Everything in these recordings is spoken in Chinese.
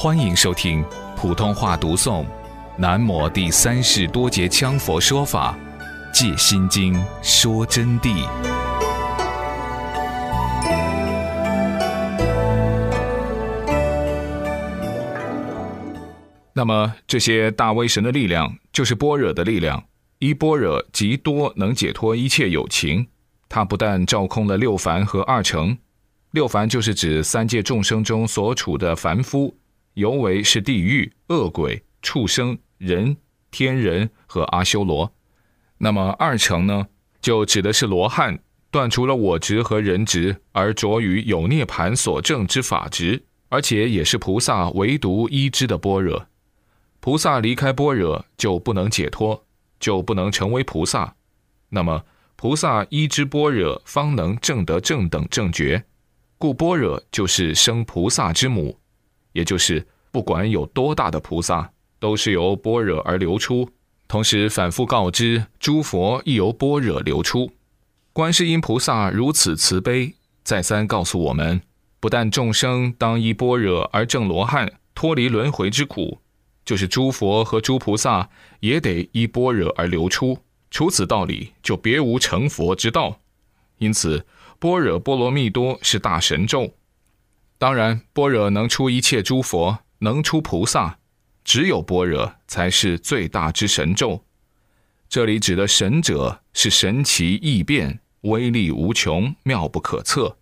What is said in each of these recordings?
欢迎收听普通话读诵《南摩第三世多杰羌佛说法·借心经说真谛》。那么，这些大威神的力量，就是般若的力量。一般若极多，能解脱一切有情。它不但照空了六凡和二乘，六凡就是指三界众生中所处的凡夫，尤为是地狱、恶鬼、畜生、人、天人和阿修罗。那么二乘呢，就指的是罗汉，断除了我执和人执，而着于有涅盘所证之法执，而且也是菩萨唯独一知的般若。菩萨离开般若就不能解脱，就不能成为菩萨。那么。菩萨依之般若，方能证得正等正觉，故般若就是生菩萨之母，也就是不管有多大的菩萨，都是由般若而流出。同时反复告知诸佛亦由般若流出。观世音菩萨如此慈悲，再三告诉我们：不但众生当依般若而证罗汉，脱离轮回之苦，就是诸佛和诸菩萨也得依般若而流出。除此道理，就别无成佛之道。因此，般若波罗蜜多是大神咒。当然，般若能出一切诸佛，能出菩萨，只有般若才是最大之神咒。这里指的神者，是神奇异变、威力无穷、妙不可测；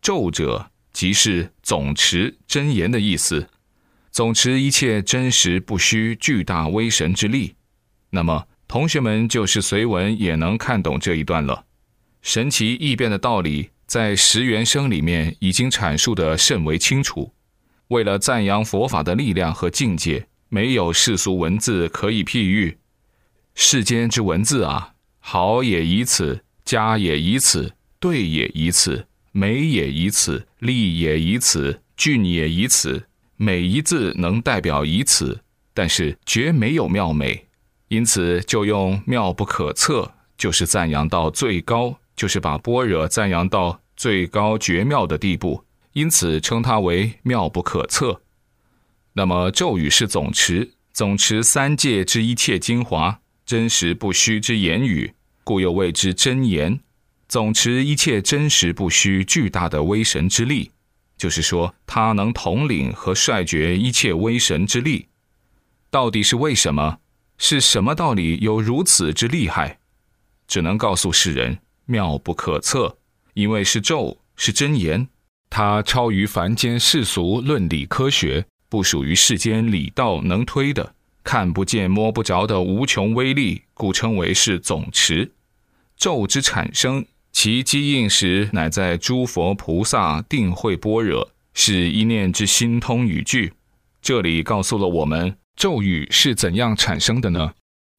咒者，即是总持真言的意思，总持一切真实不虚、巨大威神之力。那么，同学们就是随文也能看懂这一段了。神奇异变的道理，在十元生里面已经阐述的甚为清楚。为了赞扬佛法的力量和境界，没有世俗文字可以譬喻。世间之文字啊，好也以此，佳也以此，对也以此，美也以此，丽也以此，俊也以此，每一字能代表以此，但是绝没有妙美。因此，就用妙不可测，就是赞扬到最高，就是把般若赞扬到最高绝妙的地步，因此称它为妙不可测。那么咒语是总持，总持三界之一切精华，真实不虚之言语，故又谓之真言。总持一切真实不虚巨大的威神之力，就是说，它能统领和率决一切威神之力。到底是为什么？是什么道理有如此之厉害？只能告诉世人妙不可测，因为是咒，是真言，它超于凡间世俗论理科学，不属于世间理道能推的，看不见摸不着的无穷威力，故称为是总持。咒之产生，其基应时乃在诸佛菩萨定慧般若，是一念之心通语句。这里告诉了我们。咒语是怎样产生的呢？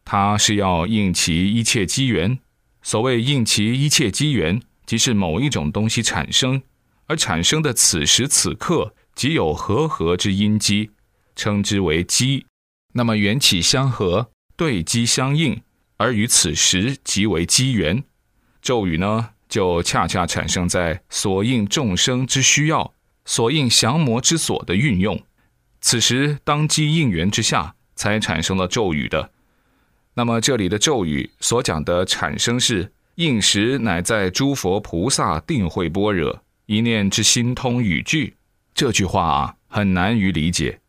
它是要应其一切机缘。所谓应其一切机缘，即是某一种东西产生，而产生的此时此刻即有和合之因机，称之为机。那么缘起相合，对机相应，而于此时即为机缘。咒语呢，就恰恰产生在所应众生之需要，所应降魔之所的运用。此时当机应缘之下，才产生了咒语的。那么这里的咒语所讲的产生是应时，乃在诸佛菩萨定慧般若一念之心通语句。这句话啊，很难于理解，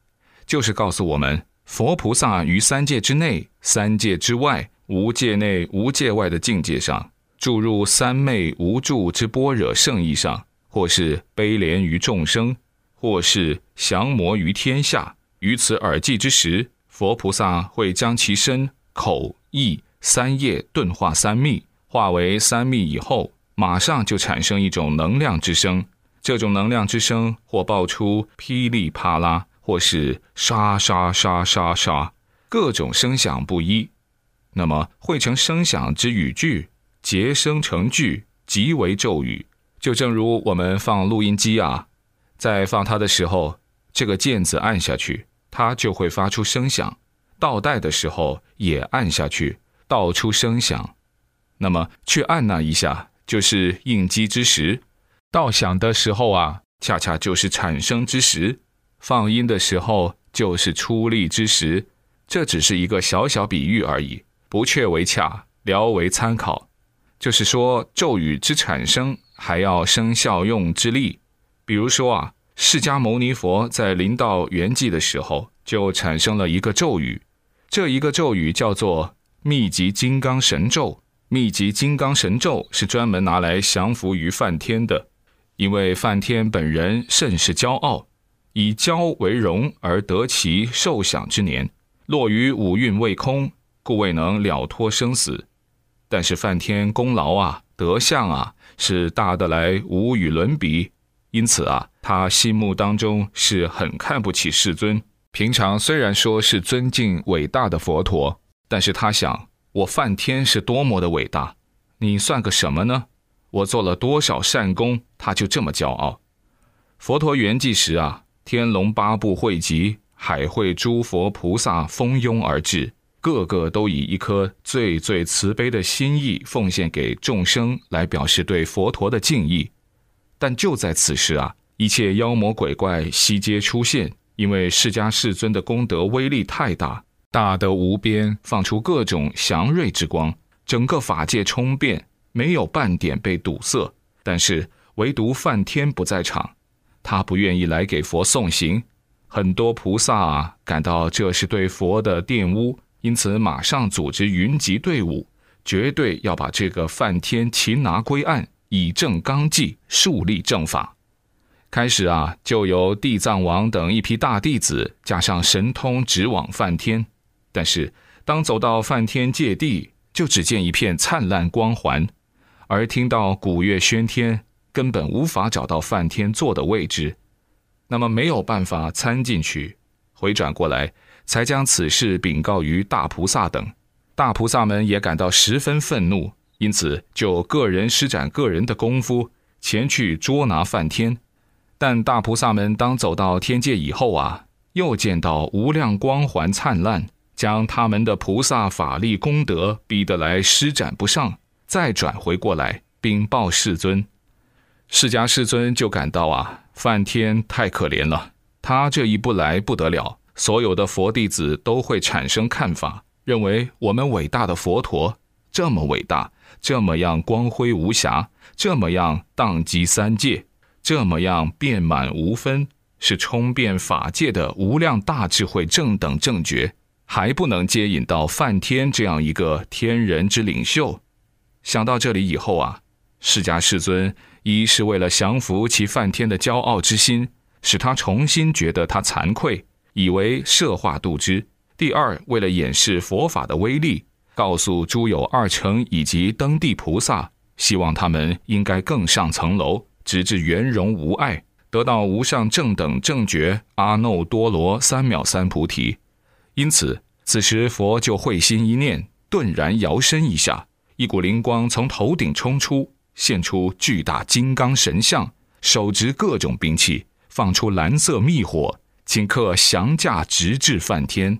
就是告诉我们，佛菩萨于三界之内、三界之外、无界内、无界外的境界上，注入三昧无助之般若圣意上，或是悲怜于众生。或是降魔于天下，于此耳际之时，佛菩萨会将其身、口、意三业顿化三密，化为三密以后，马上就产生一种能量之声。这种能量之声或爆出噼里啪啦，或是沙沙沙沙沙，各种声响不一。那么汇成声响之语句，结声成句，即为咒语。就正如我们放录音机啊。在放它的时候，这个键子按下去，它就会发出声响；倒带的时候也按下去，倒出声响。那么去按那一下，就是应机之时；到响的时候啊，恰恰就是产生之时。放音的时候就是出力之时。这只是一个小小比喻而已，不确为恰，聊为参考。就是说，咒语之产生还要生效用之力。比如说啊，释迦牟尼佛在临到圆寂的时候，就产生了一个咒语，这一个咒语叫做密集金刚神咒。密集金刚神咒是专门拿来降服于梵天的，因为梵天本人甚是骄傲，以骄为荣而得其受享之年。落于五蕴未空，故未能了脱生死。但是梵天功劳啊、德相啊，是大得来无与伦比。因此啊，他心目当中是很看不起世尊。平常虽然说是尊敬伟大的佛陀，但是他想，我梵天是多么的伟大，你算个什么呢？我做了多少善功，他就这么骄傲。佛陀圆寂时啊，天龙八部汇集。海会诸佛菩萨蜂拥而至，个个都以一颗最最慈悲的心意奉献给众生，来表示对佛陀的敬意。但就在此时啊，一切妖魔鬼怪悉皆出现，因为释迦世尊的功德威力太大，大得无边，放出各种祥瑞之光，整个法界冲变，没有半点被堵塞。但是唯独梵天不在场，他不愿意来给佛送行。很多菩萨感到这是对佛的玷污，因此马上组织云集队伍，绝对要把这个梵天擒拿归案，以正纲纪，树立正法。开始啊，就由地藏王等一批大弟子加上神通直往梵天。但是当走到梵天界地，就只见一片灿烂光环，而听到鼓乐喧天，根本无法找到梵天坐的位置。那么没有办法参进去，回转过来，才将此事禀告于大菩萨等。大菩萨们也感到十分愤怒，因此就个人施展个人的功夫，前去捉拿梵天。但大菩萨们当走到天界以后啊，又见到无量光环灿烂，将他们的菩萨法力功德逼得来施展不上，再转回过来禀报世尊。释迦世尊就感到啊。梵天太可怜了，他这一不来不得了，所有的佛弟子都会产生看法，认为我们伟大的佛陀这么伟大，这么样光辉无瑕，这么样荡击三界，这么样遍满无分，是充遍法界的无量大智慧正等正觉，还不能接引到梵天这样一个天人之领袖。想到这里以后啊，释迦世尊。一是为了降服其梵天的骄傲之心，使他重新觉得他惭愧，以为设化度之；第二，为了掩饰佛法的威力，告诉诸有二乘以及登地菩萨，希望他们应该更上层楼，直至圆融无碍，得到无上正等正觉阿耨多罗三藐三菩提。因此，此时佛就会心一念，顿然摇身一下，一股灵光从头顶冲出。现出巨大金刚神像，手执各种兵器，放出蓝色密火，顷刻降驾直至梵天。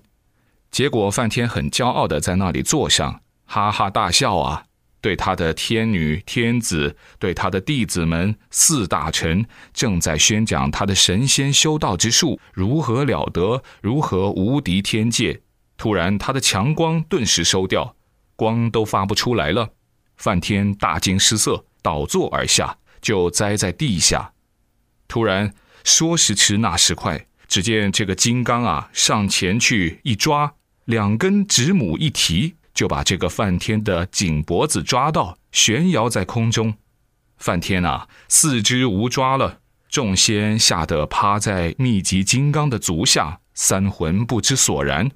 结果梵天很骄傲的在那里坐上，哈哈大笑啊！对他的天女、天子，对他的弟子们、四大臣，正在宣讲他的神仙修道之术如何了得，如何无敌天界。突然，他的强光顿时收掉，光都发不出来了。梵天大惊失色，倒坐而下，就栽在地下。突然，说时迟，那时快，只见这个金刚啊，上前去一抓，两根指母一提，就把这个梵天的颈脖子抓到，悬摇在空中。梵天啊，四肢无抓了，众仙吓得趴在密集金刚的足下，三魂不知所然。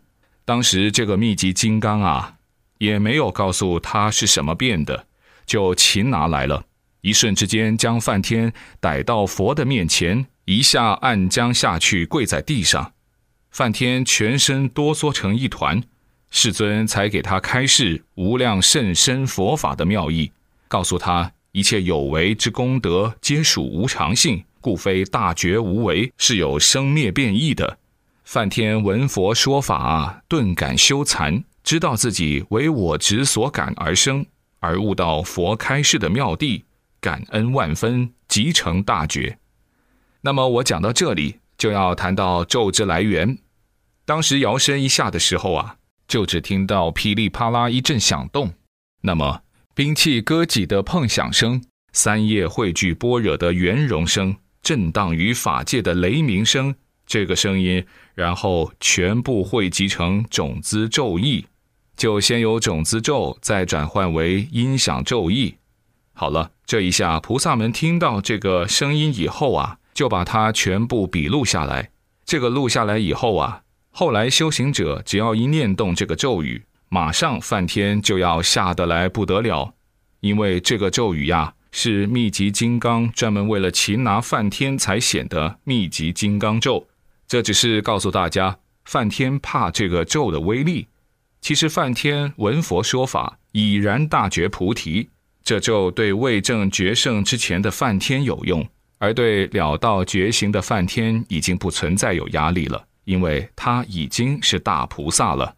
当时这个密集金刚啊。也没有告诉他是什么变的，就擒拿来了。一瞬之间，将梵天逮到佛的面前，一下按将下去，跪在地上。梵天全身哆嗦成一团，世尊才给他开示无量甚深佛法的妙义，告诉他一切有为之功德皆属无常性，故非大觉无为，是有生灭变异的。梵天闻佛说法，顿感羞惭。知道自己为我执所感而生，而悟到佛开示的妙谛，感恩万分，即成大觉。那么我讲到这里，就要谈到咒之来源。当时摇身一下的时候啊，就只听到噼里啪啦一阵响动，那么兵器割戟的碰响声，三业汇聚般若的圆融声，震荡于法界的雷鸣声，这个声音，然后全部汇集成种子咒意，就先有种子咒，再转换为音响咒意。好了，这一下菩萨们听到这个声音以后啊，就把它全部笔录下来。这个录下来以后啊。后来修行者只要一念动这个咒语，马上梵天就要下得来不得了，因为这个咒语呀是密集金刚专门为了擒拿梵天才显的密集金刚咒。这只是告诉大家，梵天怕这个咒的威力。其实梵天闻佛说法，已然大觉菩提，这咒对未证觉圣之前的梵天有用，而对了道觉行的梵天已经不存在有压力了。因为他已经是大菩萨了。